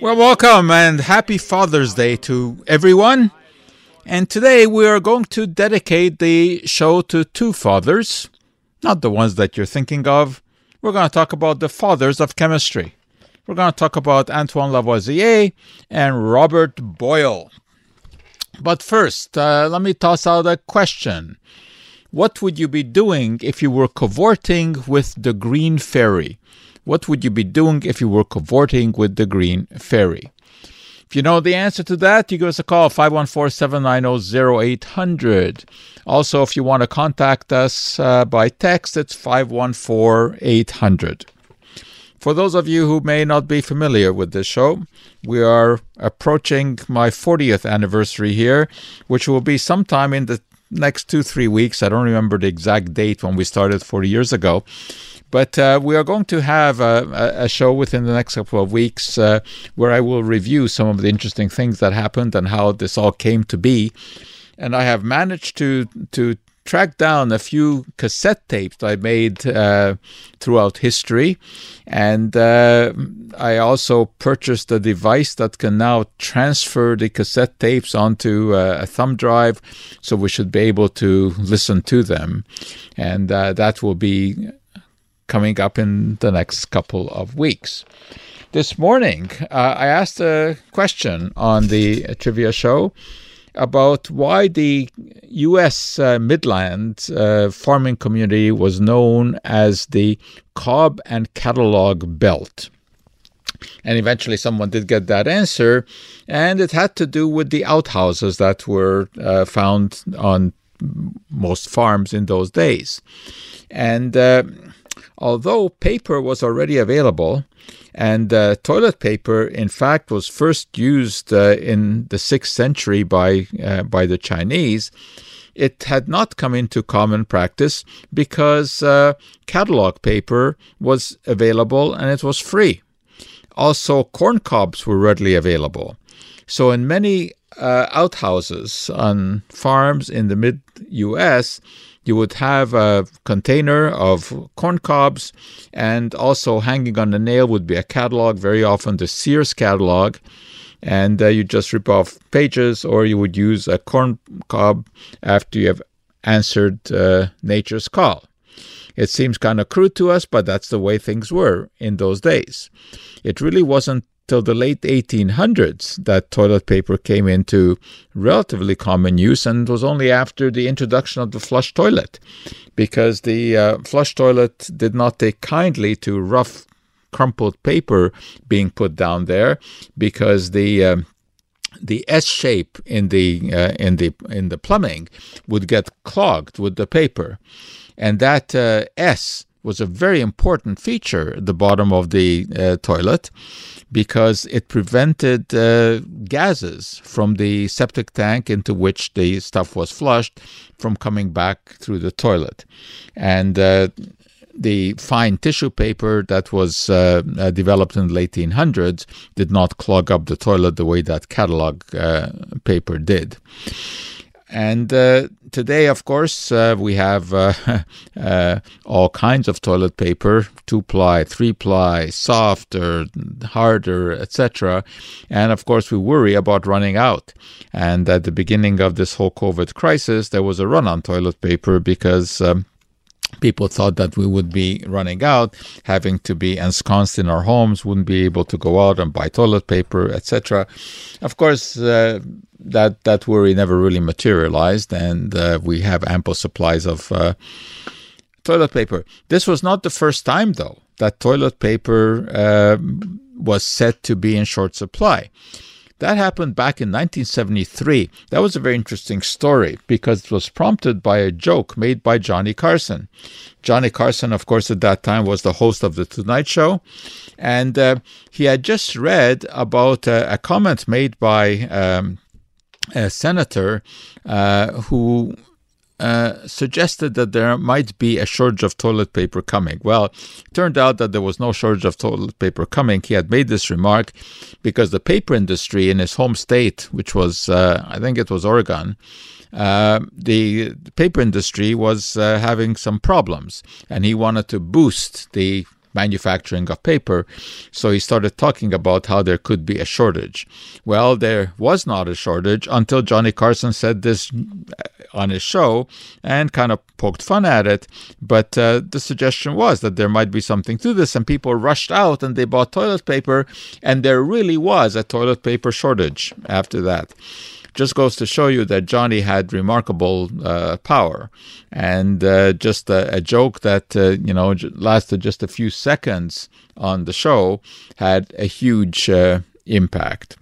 Well, welcome and happy Father's Day to everyone. And today we are going to dedicate the show to two fathers, not the ones that you're thinking of. We're going to talk about the fathers of chemistry. We're going to talk about Antoine Lavoisier and Robert Boyle. But first, uh, let me toss out a question. What would you be doing if you were cavorting with the Green Fairy? What would you be doing if you were cavorting with the Green Fairy? If you know the answer to that, you give us a call 514 790 0800. Also, if you want to contact us uh, by text, it's 514 800. For those of you who may not be familiar with this show, we are approaching my 40th anniversary here, which will be sometime in the next two, three weeks. I don't remember the exact date when we started 40 years ago. But uh, we are going to have a, a, show within the next couple of weeks uh, where I will review some of the interesting things that happened and how this all came to be. And I have managed to to track down a few cassette tapes I made uh, throughout history, and uh, I also purchased a device that can now transfer the cassette tapes onto uh, a thumb drive, so we should be able to listen to them, and uh, that will be coming up in the next couple of weeks. This morning, uh, I asked a question on the trivia show about why the U.S. Uh, Midland uh, farming community was known as the Cobb and Catalog Belt. And eventually, someone did get that answer, and it had to do with the outhouses that were uh, found on most farms in those days. And uh, although paper was already available, and uh, toilet paper, in fact, was first used uh, in the sixth century by uh, by the Chinese. It had not come into common practice because uh, catalog paper was available and it was free. Also, corn cobs were readily available. So, in many uh, outhouses on farms in the mid U.S., you would have a container of corn cobs, and also hanging on the nail would be a catalog, very often the Sears catalog. And uh, you just rip off pages, or you would use a corn cob after you have answered uh, nature's call. It seems kind of crude to us, but that's the way things were in those days. It really wasn't till the late 1800s that toilet paper came into relatively common use, and it was only after the introduction of the flush toilet, because the uh, flush toilet did not take kindly to rough, crumpled paper being put down there, because the uh, the S shape in the uh, in the in the plumbing would get clogged with the paper, and that uh, S was a very important feature at the bottom of the uh, toilet because it prevented uh, gases from the septic tank into which the stuff was flushed from coming back through the toilet. And uh, the fine tissue paper that was uh, uh, developed in the late 1800s did not clog up the toilet the way that catalog uh, paper did. And uh, today, of course, uh, we have uh, uh all kinds of toilet paper two ply, three ply, softer, harder, etc. And of course, we worry about running out. And at the beginning of this whole COVID crisis, there was a run on toilet paper because um, people thought that we would be running out, having to be ensconced in our homes, wouldn't be able to go out and buy toilet paper, etc. Of course, uh, that that worry never really materialized, and uh, we have ample supplies of uh, toilet paper. This was not the first time, though, that toilet paper uh, was said to be in short supply. That happened back in 1973. That was a very interesting story because it was prompted by a joke made by Johnny Carson. Johnny Carson, of course, at that time was the host of The Tonight Show. And uh, he had just read about uh, a comment made by um, a senator uh, who uh, suggested that there might be a shortage of toilet paper coming. Well, it turned out that there was no shortage of toilet paper coming. He had made this remark because the paper industry in his home state, which was, uh, I think it was Oregon, uh, the paper industry was uh, having some problems, and he wanted to boost the manufacturing of paper. So he started talking about how there could be a shortage. Well, there was not a shortage until Johnny Carson said this on his show and kind of poked fun at it. But uh, the suggestion was that there might be something to this, and people rushed out and they bought toilet paper, and there really was a toilet paper shortage after that just goes to show you that Johnny had remarkable uh, power, and uh, just a, a, joke that uh, you know lasted just a few seconds on the show had a huge uh, impact.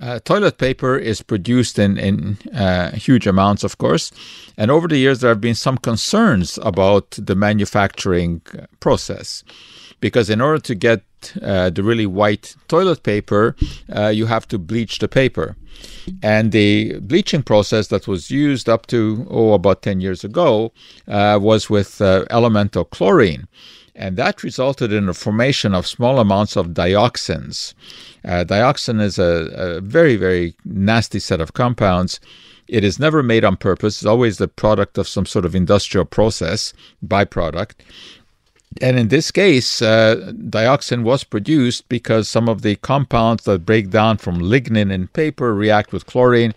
Uh, toilet paper is produced in, in uh, huge amounts, of course, and over the years there have been some concerns about the manufacturing process because in order to get uh, the really white toilet paper, uh, you have to bleach the paper. And the bleaching process that was used up to, oh, about 10 years ago uh, was with uh, elemental chlorine. And that resulted in the formation of small amounts of dioxins. Uh, dioxin is a, a very, very nasty set of compounds. It is never made on purpose. It's always the product of some sort of industrial process, byproduct. And in this case, uh, dioxin was produced because some of the compounds that break down from lignin in paper react with chlorine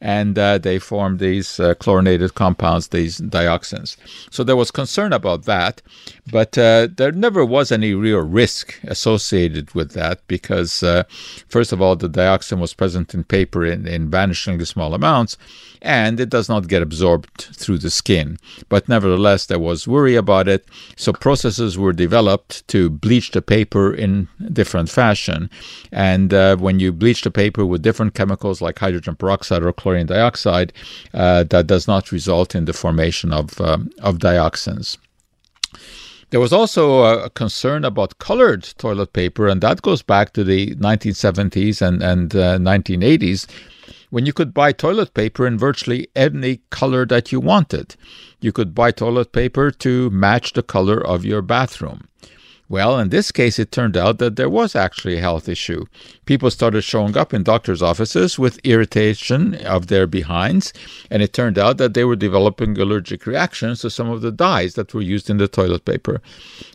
and uh, they form these uh, chlorinated compounds, these dioxins. So there was concern about that, but uh, there never was any real risk associated with that because, uh, first of all, the dioxin was present in paper in, in vanishingly small amounts and it does not get absorbed through the skin. But nevertheless, there was worry about it, so processes were developed to bleach the paper in different fashion. And uh, when you bleach the paper with different chemicals like hydrogen peroxide or chlorine dioxide, uh, that does not result in the formation of, um, of dioxins. There was also a concern about colored toilet paper, and that goes back to the 1970s and, and uh, 1980s when you could buy toilet paper in virtually any color that you wanted. You could buy toilet paper to match the color of your bathroom. Well, in this case, it turned out that there was actually a health issue. People started showing up in doctors' offices with irritation of their behinds, and it turned out that they were developing allergic reactions to some of the dyes that were used in the toilet paper.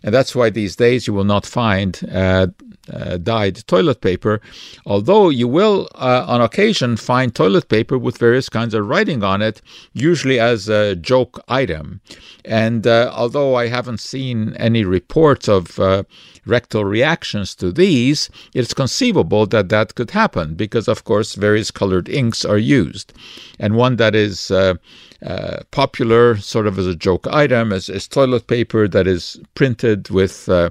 And that's why these days you will not find uh, uh, dyed toilet paper, although you will uh, on occasion find toilet paper with various kinds of writing on it, usually as a joke item. And uh, although I haven't seen any reports of uh, rectal reactions to these, it's conceivable that that could happen because, of course, various colored inks are used. And one that is uh, uh, popular, sort of as a joke item, is, is toilet paper that is printed with uh,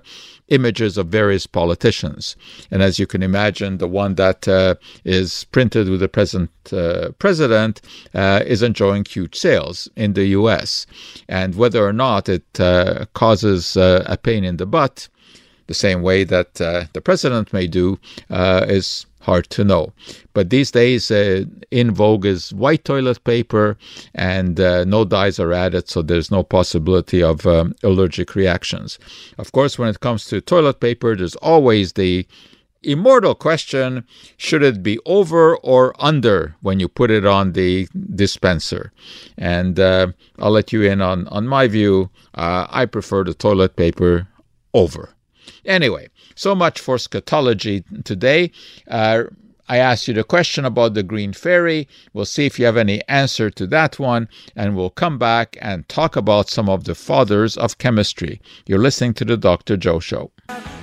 images of various politicians. And as you can imagine, the one that uh, is printed with the present uh, president uh, is enjoying huge sales in the US. And whether or not it uh, causes uh, a pain in the butt, the same way that uh, the president may do, is hard to know. But these days, uh, in vogue is white toilet paper, and uh, no dyes are added, so there's no possibility of um, allergic reactions. Of course, when it comes to toilet paper, there's always the immortal question should it be over or under when you put it on the dispenser? And uh, I'll let you in on, on my view. Uh, I prefer the toilet paper over. Anyway, so much for scatology today. Uh, I asked you the question about the green fairy. We'll see if you have any answer to that one, and we'll come back and talk about some of the fathers of chemistry. You're listening to the Dr. Joe Show.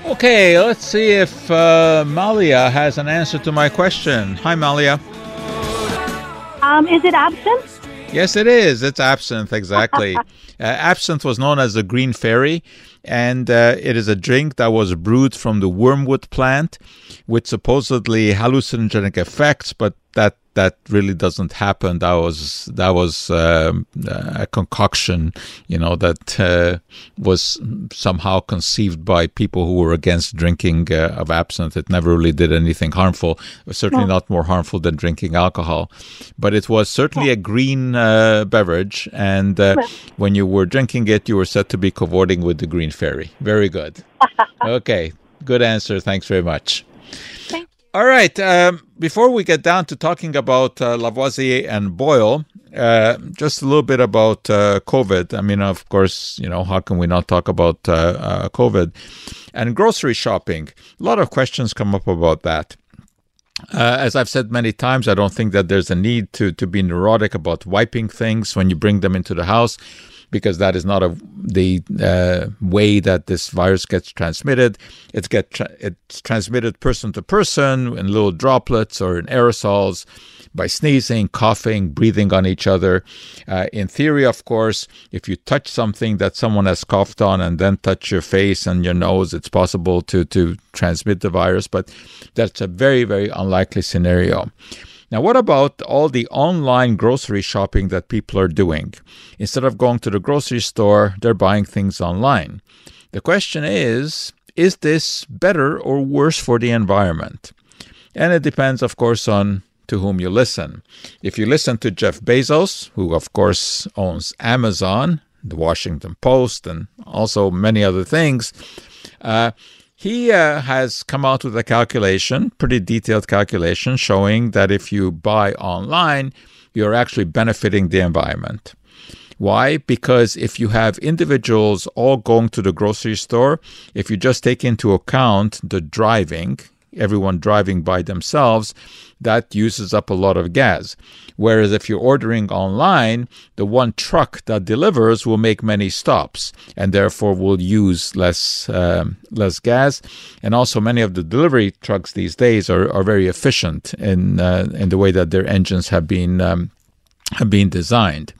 Okay, let's see if uh, Malia has an answer to my question. Hi, Malia. Um, is it absinthe? Yes, it is. It's absinthe, exactly. uh, absinthe was known as the green fairy and uh, it is a drink that was brewed from the wormwood plant with supposedly hallucinogenic effects, but that that really doesn't happen. That was that was um, a concoction, you know, that uh, was somehow conceived by people who were against drinking uh, of absinthe. It never really did anything harmful. Certainly not more harmful than drinking alcohol, but it was certainly a green uh, beverage. And uh, when you were drinking it, you were said to be cavorting with the green fairy. Very good. okay, good answer. Thanks very much. All right. Um, before we get down to talking about uh, Lavoisier and Boyle, uh, just a little bit about uh, COVID. I mean, of course, you know, how can we not talk about uh, uh COVID and grocery shopping? A lot of questions come up about that. Uh, as I've said many times, I don't think that there's a need to to be neurotic about wiping things when you bring them into the house because that is not a, the uh, way that this virus gets transmitted. It's get tra- it's transmitted person to person in little droplets or in aerosols by sneezing, coughing, breathing on each other. Uh, in theory, of course, if you touch something that someone has coughed on and then touch your face and your nose, it's possible to to transmit the virus, but that's a very very unlikely scenario. Now, what about all the online grocery shopping that people are doing? Instead of going to the grocery store, they're buying things online. The question is is this better or worse for the environment? And it depends, of course, on to whom you listen. If you listen to Jeff Bezos, who, of course, owns Amazon, the Washington Post, and also many other things, uh, he uh, has come out with a calculation, pretty detailed calculation, showing that if you buy online, you're actually benefiting the environment. Why? Because if you have individuals all going to the grocery store, if you just take into account the driving, everyone driving by themselves, that uses up a lot of gas. Whereas if you're ordering online, the one truck that delivers will make many stops and therefore will use less um, less gas. And also, many of the delivery trucks these days are, are very efficient in uh, in the way that their engines have been um, have been designed.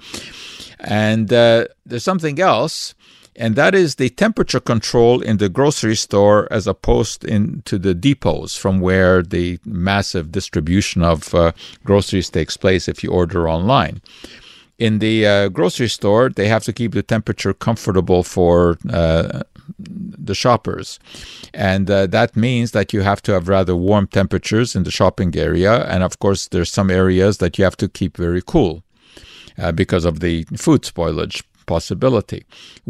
And uh, there's something else and that is the temperature control in the grocery store as opposed into the depots from where the massive distribution of uh, groceries takes place if you order online. In the uh, grocery store, they have to keep the temperature comfortable for uh, the shoppers. And uh, that means that you have to have rather warm temperatures in the shopping area. And of course, there's some areas that you have to keep very cool. Uh, because of the food spoilage possibility.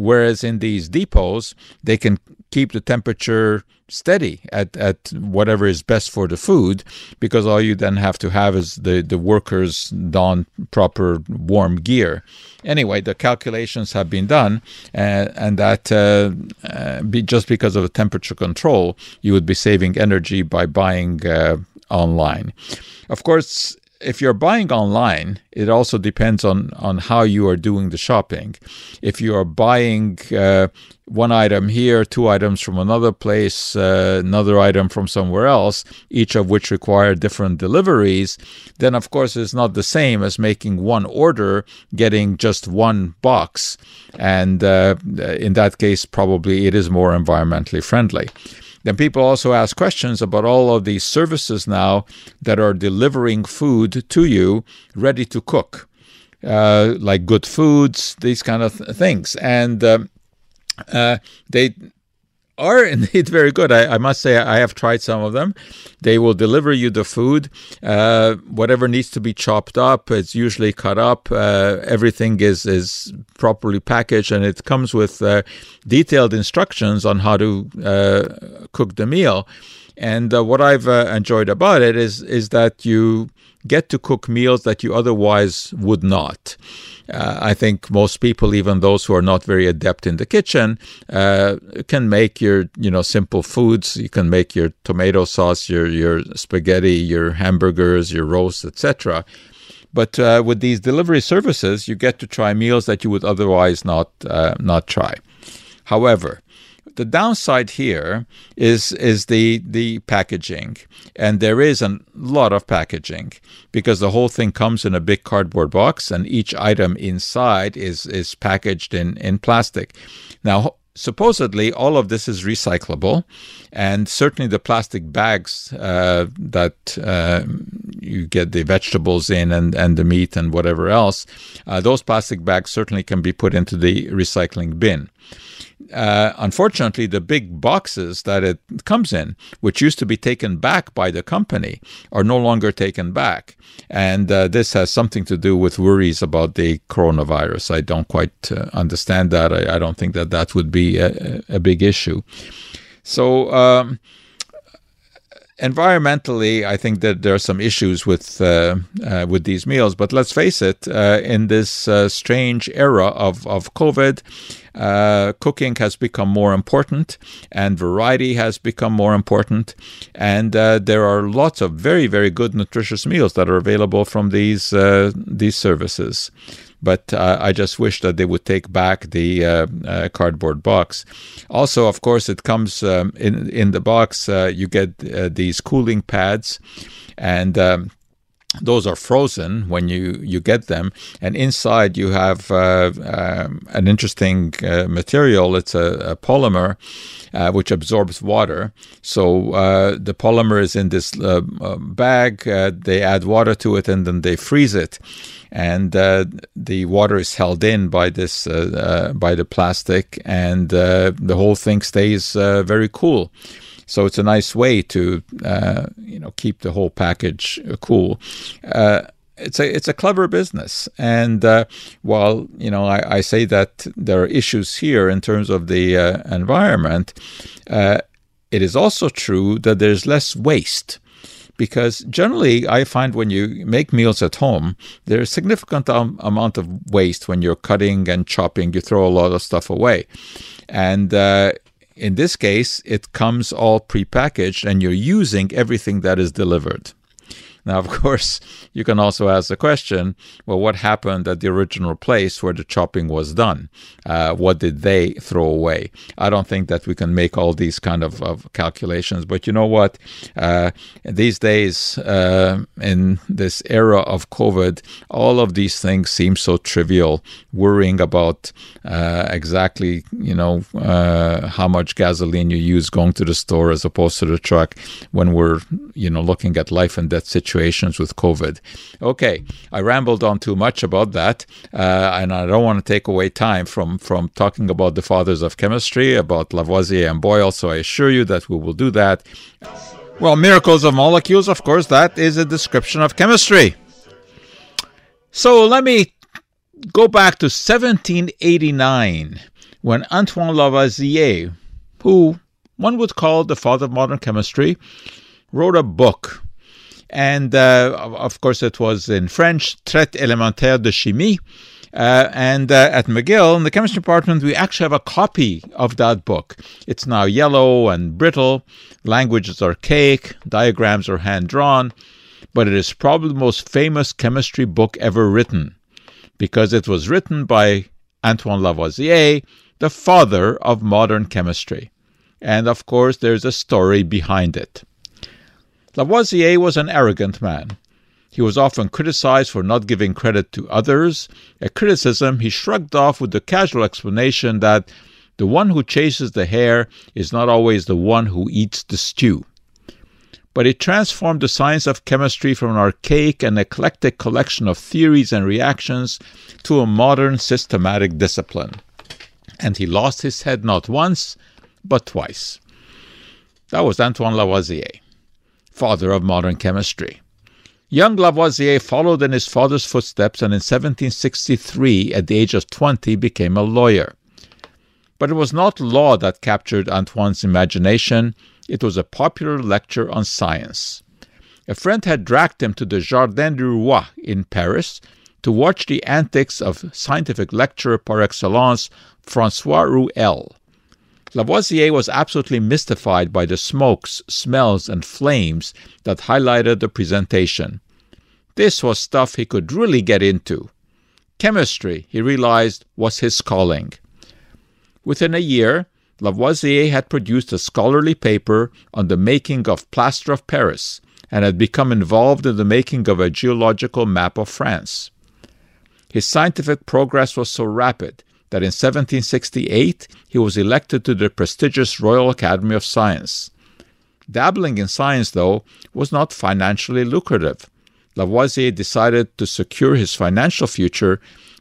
Whereas in these depots, they can keep the temperature steady at, at whatever is best for the food because all you then have to have is the, the workers don proper warm gear. Anyway, the calculations have been done, uh, and that uh, uh, be, just because of the temperature control, you would be saving energy by buying uh, online. Of course, if you're buying online, it also depends on, on how you are doing the shopping. If you are buying uh, one item here, two items from another place, uh, another item from somewhere else, each of which require different deliveries, then of course it's not the same as making one order, getting just one box. And uh, in that case, probably it is more environmentally friendly. Then people also ask questions about all of these services now that are delivering food to you ready to cook, uh, like good foods, these kind of th- things. And uh, uh, they are indeed very good. I, I, must say, I have tried some of them. They will deliver you the food. Uh, whatever needs to be chopped up, it's usually cut up. Uh, everything is, is properly packaged, and it comes with uh, detailed instructions on how to uh, cook the meal. And uh, what I've uh, enjoyed about it is is that you get to cook meals that you otherwise would not. Uh, I think most people, even those who are not very adept in the kitchen, uh, can make your you know simple foods. You can make your tomato sauce, your your spaghetti, your hamburgers, your roast, etc. But uh, with these delivery services, you get to try meals that you would otherwise not uh, not try. However, the downside here is is the the packaging, and there is a lot of packaging because the whole thing comes in a big cardboard box, and each item inside is is packaged in in plastic. Now, supposedly all of this is recyclable, and certainly the plastic bags uh, that uh, you get the vegetables in and, and the meat and whatever else, uh, those plastic bags certainly can be put into the recycling bin uh, unfortunately, the big boxes that it comes in, which used to be taken back by the company, are no longer taken back. And uh, this has something to do with worries about the coronavirus. I don't quite uh, understand that. I, I, don't think that that would be a, a big issue. So, um, environmentally, I think that there are some issues with uh, uh, with these meals. But let's face it, uh, in this uh, strange era of of COVID, uh, cooking has become more important, and variety has become more important. And uh, there are lots of very very good nutritious meals that are available from these these services but uh, I just wish that they would take back the uh, uh, cardboard box. Also, of course, it comes um, in in the box. Uh, you get uh, these cooling pads, and um, those are frozen when you, you get them, and inside you have uh, um, an interesting uh, material. It's a, a polymer uh, which absorbs water. So uh, the polymer is in this uh, uh, bag. they add water to it, and then they freeze it, and the water is held in by this by the plastic, and the whole thing stays very cool. So it's a nice way to uh, you know keep the whole package uh, cool. Uh, it's a it's a clever business, and uh, while you know I, I, say that there are issues here in terms of the uh, environment, uh, it is also true that there's less waste because generally I find when you make meals at home, there's a significant um, amount of waste when you're cutting and chopping. You throw a lot of stuff away, and uh, in this case, it comes all prepackaged and you're using everything that is delivered. Now, of course, you can also ask the question well, what happened at the original place where the chopping was done? Uh, what did they throw away? I don't think that we can make all these kind of, of calculations, but you know what? Uh, these days, uh, in this era of COVID, all of these things seem so trivial. Worrying about uh, exactly, you know, uh, how much gasoline you use going to the store as opposed to the truck when we're, you know, looking at life and death situations situations with COVID. Okay, I rambled on too much about that, uh, and I don't want to take away time from, from talking about the fathers of chemistry, about Lavoisier and Boyle, so I assure you that we will do that. Well, miracles of molecules, of course, that is a description of chemistry. So let me go back to 1789 when Antoine Lavoisier, who one would call the father of modern chemistry, wrote a book and uh, of course, it was in French, Traité élémentaire de chimie. Uh, and uh, at McGill, in the chemistry department, we actually have a copy of that book. It's now yellow and brittle, language is archaic, diagrams are hand drawn, but it is probably the most famous chemistry book ever written because it was written by Antoine Lavoisier, the father of modern chemistry. And of course, there's a story behind it. Lavoisier was an arrogant man. He was often criticized for not giving credit to others, a criticism he shrugged off with the casual explanation that the one who chases the hare is not always the one who eats the stew. But he transformed the science of chemistry from an archaic and eclectic collection of theories and reactions to a modern systematic discipline. And he lost his head not once, but twice. That was Antoine Lavoisier father of modern chemistry. Young Lavoisier followed in his father's footsteps and in 1763, at the age of 20, became a lawyer. But it was not law that captured Antoine's imagination, it was a popular lecture on science. A friend had dragged him to the Jardin du Roi in Paris to watch the antics of scientific lecturer par excellence Francois Rouelle. Lavoisier was absolutely mystified by the smokes, smells, and flames that highlighted the presentation. This was stuff he could really get into. Chemistry, he realized, was his calling. Within a year, Lavoisier had produced a scholarly paper on the making of plaster of Paris and had become involved in the making of a geological map of France. His scientific progress was so rapid that in 1768 he was elected to the prestigious Royal Academy of Science. Dabbling in science, though, was not financially lucrative. Lavoisier decided to secure his financial future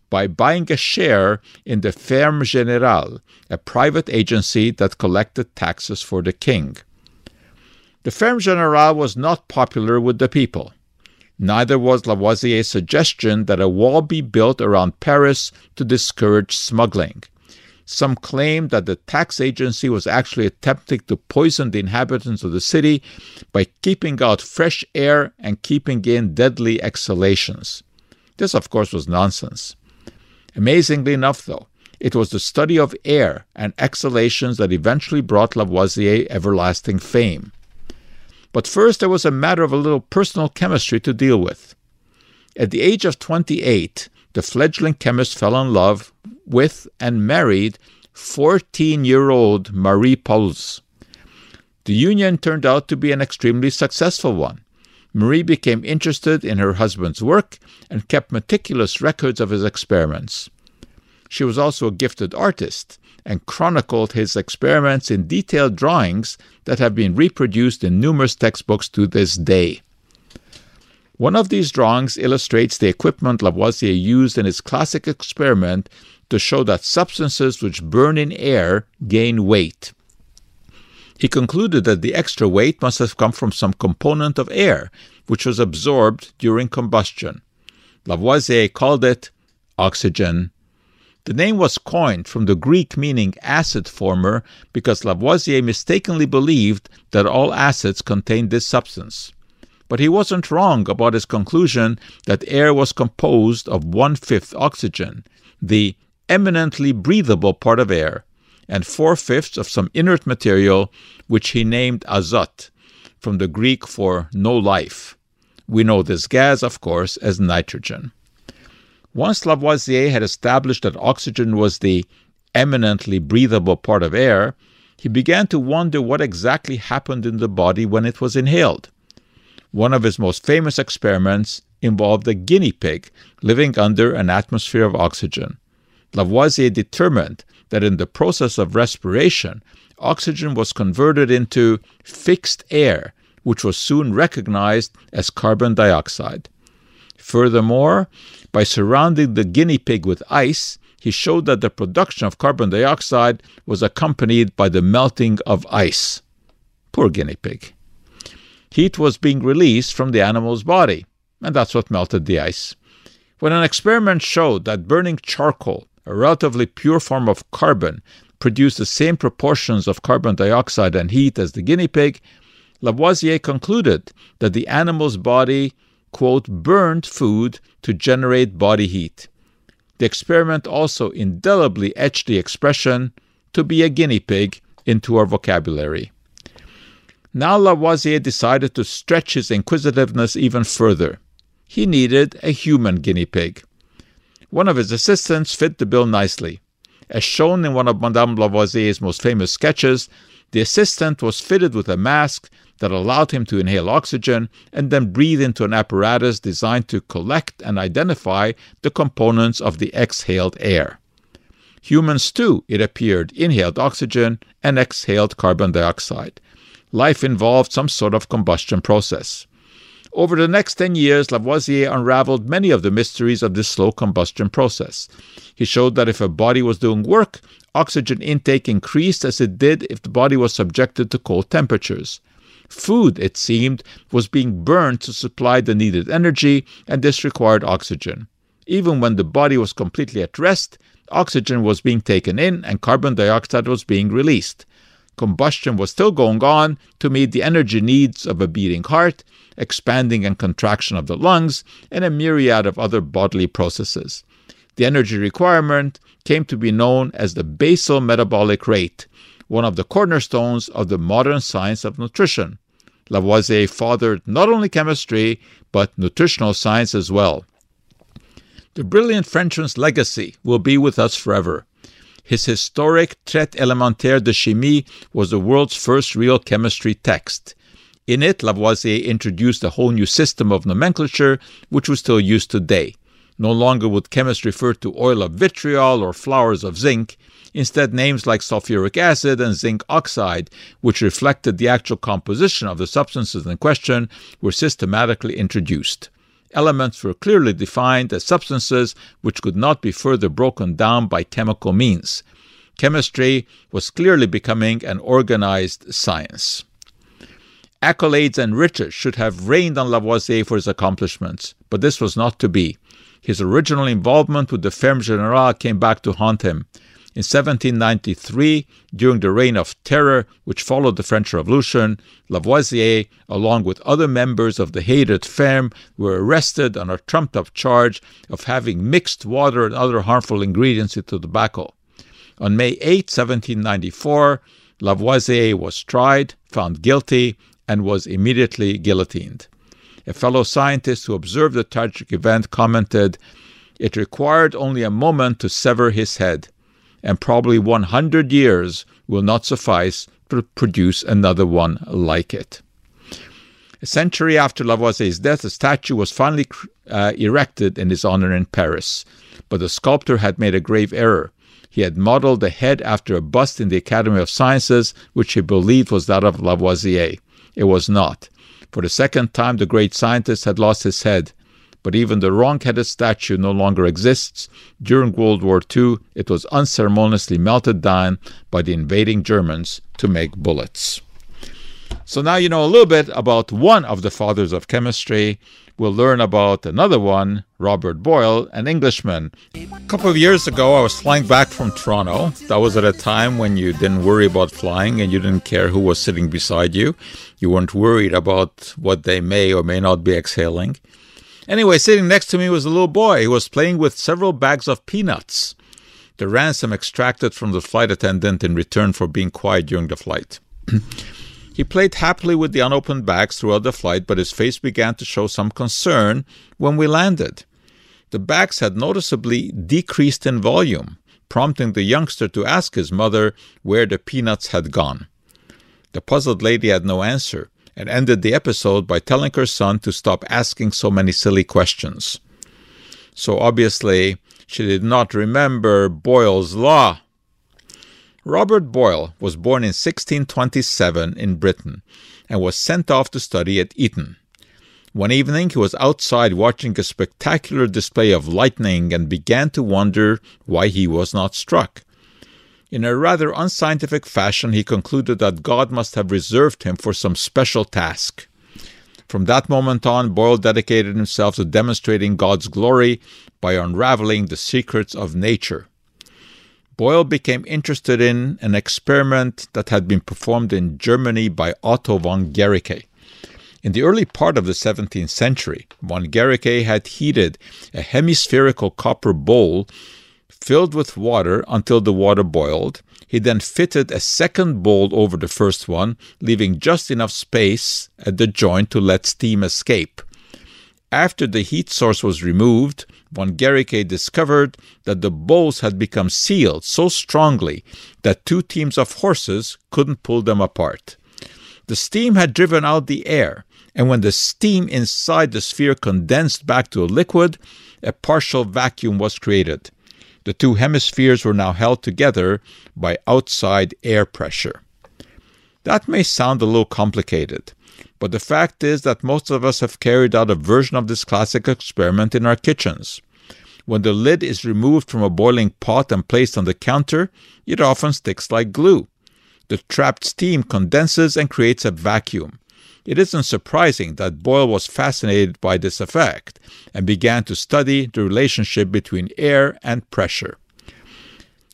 by buying a share in the Ferme Générale, a private agency that collected taxes for the king. The Ferme Générale was not popular with the people. Neither was Lavoisier's suggestion that a wall be built around Paris to discourage smuggling. Some claimed that the tax agency was actually attempting to poison the inhabitants of the city by keeping out fresh air and keeping in deadly exhalations. This, of course, was nonsense. Amazingly enough, though, it was the study of air and exhalations that eventually brought Lavoisier everlasting fame. But first, there was a matter of a little personal chemistry to deal with. At the age of 28, the fledgling chemist fell in love with and married 14 year old Marie Paulze. The union turned out to be an extremely successful one. Marie became interested in her husband's work and kept meticulous records of his experiments. She was also a gifted artist and chronicled his experiments in detailed drawings that have been reproduced in numerous textbooks to this day. One of these drawings illustrates the equipment Lavoisier used in his classic experiment to show that substances which burn in air gain weight. He concluded that the extra weight must have come from some component of air, which was absorbed during combustion. Lavoisier called it oxygen the name was coined from the Greek meaning acid former because Lavoisier mistakenly believed that all acids contained this substance. But he wasn't wrong about his conclusion that air was composed of one fifth oxygen, the eminently breathable part of air, and four fifths of some inert material which he named azote, from the Greek for no life. We know this gas, of course, as nitrogen. Once Lavoisier had established that oxygen was the eminently breathable part of air, he began to wonder what exactly happened in the body when it was inhaled. One of his most famous experiments involved a guinea pig living under an atmosphere of oxygen. Lavoisier determined that in the process of respiration, oxygen was converted into fixed air, which was soon recognized as carbon dioxide. Furthermore, by surrounding the guinea pig with ice, he showed that the production of carbon dioxide was accompanied by the melting of ice. Poor guinea pig. Heat was being released from the animal's body, and that's what melted the ice. When an experiment showed that burning charcoal, a relatively pure form of carbon, produced the same proportions of carbon dioxide and heat as the guinea pig, Lavoisier concluded that the animal's body quote, burned food to generate body heat. The experiment also indelibly etched the expression to be a guinea pig into our vocabulary. Now Lavoisier decided to stretch his inquisitiveness even further. He needed a human guinea pig. One of his assistants fit the bill nicely. As shown in one of Madame Lavoisier's most famous sketches, the assistant was fitted with a mask that allowed him to inhale oxygen and then breathe into an apparatus designed to collect and identify the components of the exhaled air. Humans, too, it appeared, inhaled oxygen and exhaled carbon dioxide. Life involved some sort of combustion process. Over the next 10 years, Lavoisier unraveled many of the mysteries of this slow combustion process. He showed that if a body was doing work, oxygen intake increased as it did if the body was subjected to cold temperatures. Food, it seemed, was being burned to supply the needed energy, and this required oxygen. Even when the body was completely at rest, oxygen was being taken in and carbon dioxide was being released. Combustion was still going on to meet the energy needs of a beating heart, expanding and contraction of the lungs, and a myriad of other bodily processes. The energy requirement came to be known as the basal metabolic rate, one of the cornerstones of the modern science of nutrition. Lavoisier fathered not only chemistry, but nutritional science as well. The brilliant Frenchman's legacy will be with us forever. His historic Traité élémentaire de chimie was the world's first real chemistry text. In it, Lavoisier introduced a whole new system of nomenclature, which we still use today. No longer would chemists refer to oil of vitriol or flowers of zinc. Instead, names like sulfuric acid and zinc oxide, which reflected the actual composition of the substances in question, were systematically introduced. Elements were clearly defined as substances which could not be further broken down by chemical means. Chemistry was clearly becoming an organized science. Accolades and riches should have rained on Lavoisier for his accomplishments, but this was not to be. His original involvement with the Ferme Generale came back to haunt him. In 1793, during the Reign of Terror, which followed the French Revolution, Lavoisier, along with other members of the hated firm, were arrested on a trumped up charge of having mixed water and other harmful ingredients into tobacco. On May 8, 1794, Lavoisier was tried, found guilty, and was immediately guillotined. A fellow scientist who observed the tragic event commented, It required only a moment to sever his head, and probably 100 years will not suffice to produce another one like it. A century after Lavoisier's death, a statue was finally uh, erected in his honor in Paris, but the sculptor had made a grave error. He had modeled the head after a bust in the Academy of Sciences, which he believed was that of Lavoisier. It was not. For the second time, the great scientist had lost his head. But even the wrong headed statue no longer exists. During World War II, it was unceremoniously melted down by the invading Germans to make bullets. So now you know a little bit about one of the fathers of chemistry. We'll learn about another one, Robert Boyle, an Englishman. A couple of years ago, I was flying back from Toronto. That was at a time when you didn't worry about flying and you didn't care who was sitting beside you. You weren't worried about what they may or may not be exhaling. Anyway, sitting next to me was a little boy who was playing with several bags of peanuts, the ransom extracted from the flight attendant in return for being quiet during the flight. He played happily with the unopened bags throughout the flight, but his face began to show some concern when we landed. The bags had noticeably decreased in volume, prompting the youngster to ask his mother where the peanuts had gone. The puzzled lady had no answer and ended the episode by telling her son to stop asking so many silly questions. So obviously, she did not remember Boyle's Law. Robert Boyle was born in 1627 in Britain and was sent off to study at Eton. One evening he was outside watching a spectacular display of lightning and began to wonder why he was not struck. In a rather unscientific fashion, he concluded that God must have reserved him for some special task. From that moment on, Boyle dedicated himself to demonstrating God's glory by unraveling the secrets of nature. Boyle became interested in an experiment that had been performed in Germany by Otto von Guericke. In the early part of the 17th century, von Guericke had heated a hemispherical copper bowl filled with water until the water boiled. He then fitted a second bowl over the first one, leaving just enough space at the joint to let steam escape. After the heat source was removed, von Guericke discovered that the bowls had become sealed so strongly that two teams of horses couldn't pull them apart. The steam had driven out the air, and when the steam inside the sphere condensed back to a liquid, a partial vacuum was created. The two hemispheres were now held together by outside air pressure. That may sound a little complicated, but the fact is that most of us have carried out a version of this classic experiment in our kitchens. When the lid is removed from a boiling pot and placed on the counter, it often sticks like glue. The trapped steam condenses and creates a vacuum. It isn't surprising that Boyle was fascinated by this effect and began to study the relationship between air and pressure.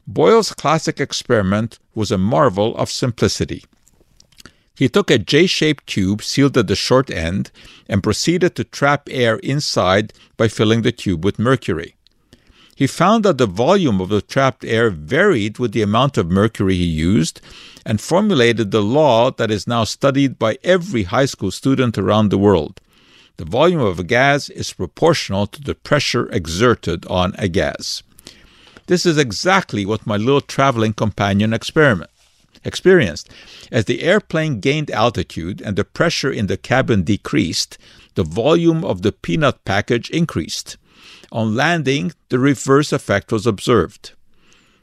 Boyle's classic experiment was a marvel of simplicity. He took a J shaped tube sealed at the short end and proceeded to trap air inside by filling the tube with mercury. He found that the volume of the trapped air varied with the amount of mercury he used and formulated the law that is now studied by every high school student around the world. The volume of a gas is proportional to the pressure exerted on a gas. This is exactly what my little traveling companion experiment experienced. As the airplane gained altitude and the pressure in the cabin decreased, the volume of the peanut package increased. On landing, the reverse effect was observed.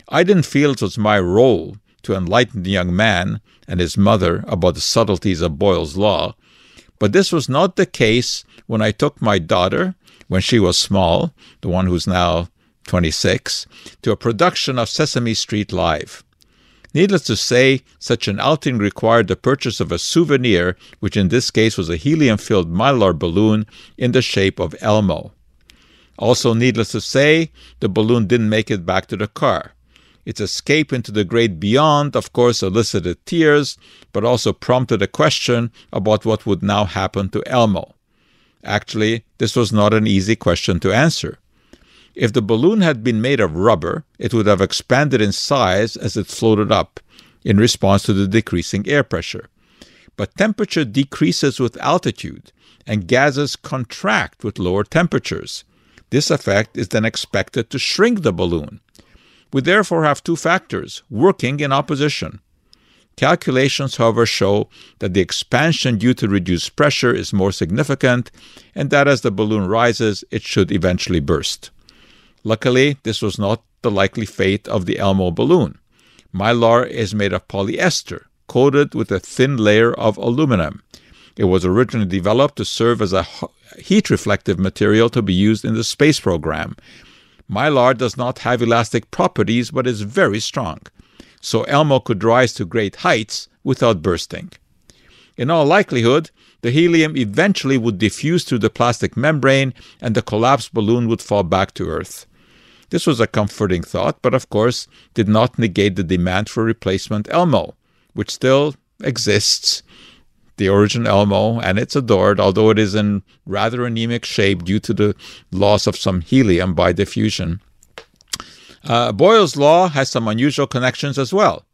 I didn't feel it was my role to enlighten the young man and his mother about the subtleties of Boyle's Law, but this was not the case when I took my daughter, when she was small, the one who's now 26, to a production of Sesame Street Live. Needless to say, such an outing required the purchase of a souvenir, which in this case was a helium filled mylar balloon in the shape of Elmo. Also, needless to say, the balloon didn't make it back to the car. Its escape into the great beyond, of course, elicited tears, but also prompted a question about what would now happen to Elmo. Actually, this was not an easy question to answer. If the balloon had been made of rubber, it would have expanded in size as it floated up in response to the decreasing air pressure. But temperature decreases with altitude, and gases contract with lower temperatures. This effect is then expected to shrink the balloon. We therefore have two factors working in opposition. Calculations, however, show that the expansion due to reduced pressure is more significant, and that as the balloon rises, it should eventually burst. Luckily, this was not the likely fate of the Elmo balloon. Mylar is made of polyester, coated with a thin layer of aluminum. It was originally developed to serve as a heat reflective material to be used in the space program. Mylar does not have elastic properties but is very strong, so Elmo could rise to great heights without bursting. In all likelihood, the helium eventually would diffuse through the plastic membrane and the collapsed balloon would fall back to Earth. This was a comforting thought, but of course did not negate the demand for replacement Elmo, which still exists the origin Elmo, and it's adored, although it is in rather anemic shape due to the loss of some helium by diffusion. Uh, Boyle's law has some unusual connections as well.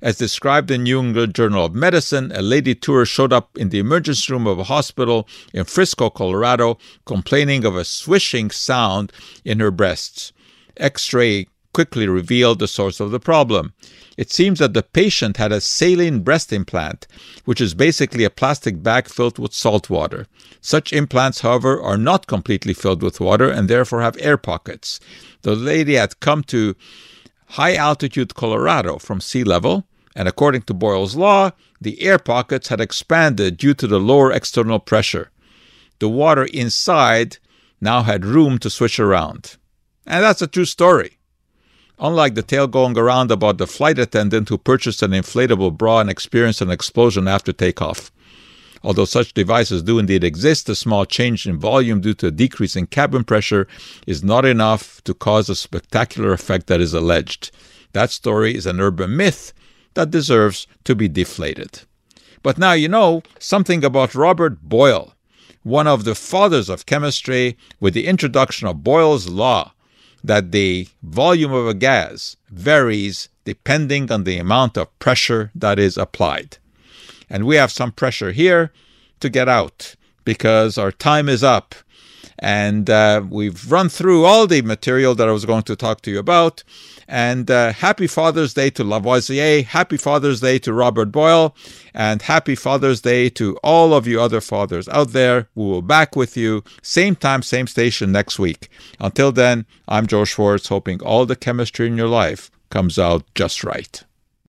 As described in New England Journal of Medicine, a lady tourist showed up in the emergency room of a hospital in Frisco, Colorado, complaining of a swishing sound in her breasts. X ray quickly revealed the source of the problem. It seems that the patient had a saline breast implant, which is basically a plastic bag filled with salt water. Such implants, however, are not completely filled with water and therefore have air pockets. The lady had come to high altitude Colorado from sea level, and according to Boyle's law, the air pockets had expanded due to the lower external pressure. The water inside now had room to switch around. And that's a true story. Unlike the tale going around about the flight attendant who purchased an inflatable bra and experienced an explosion after takeoff. Although such devices do indeed exist, a small change in volume due to a decrease in cabin pressure is not enough to cause the spectacular effect that is alleged. That story is an urban myth that deserves to be deflated. But now you know something about Robert Boyle, one of the fathers of chemistry, with the introduction of Boyle's law that the volume of a gas varies depending on the amount of pressure that is applied. And we have some pressure here to get out because our time is up. And uh, we've run through all the material that I was going to talk to you about. And uh, happy Father's Day to Lavoisier. Happy Father's Day to Robert Boyle. And happy Father's Day to all of you other fathers out there. We will back with you same time, same station next week. Until then, I'm Joe Schwarcz, hoping all the chemistry in your life comes out just right.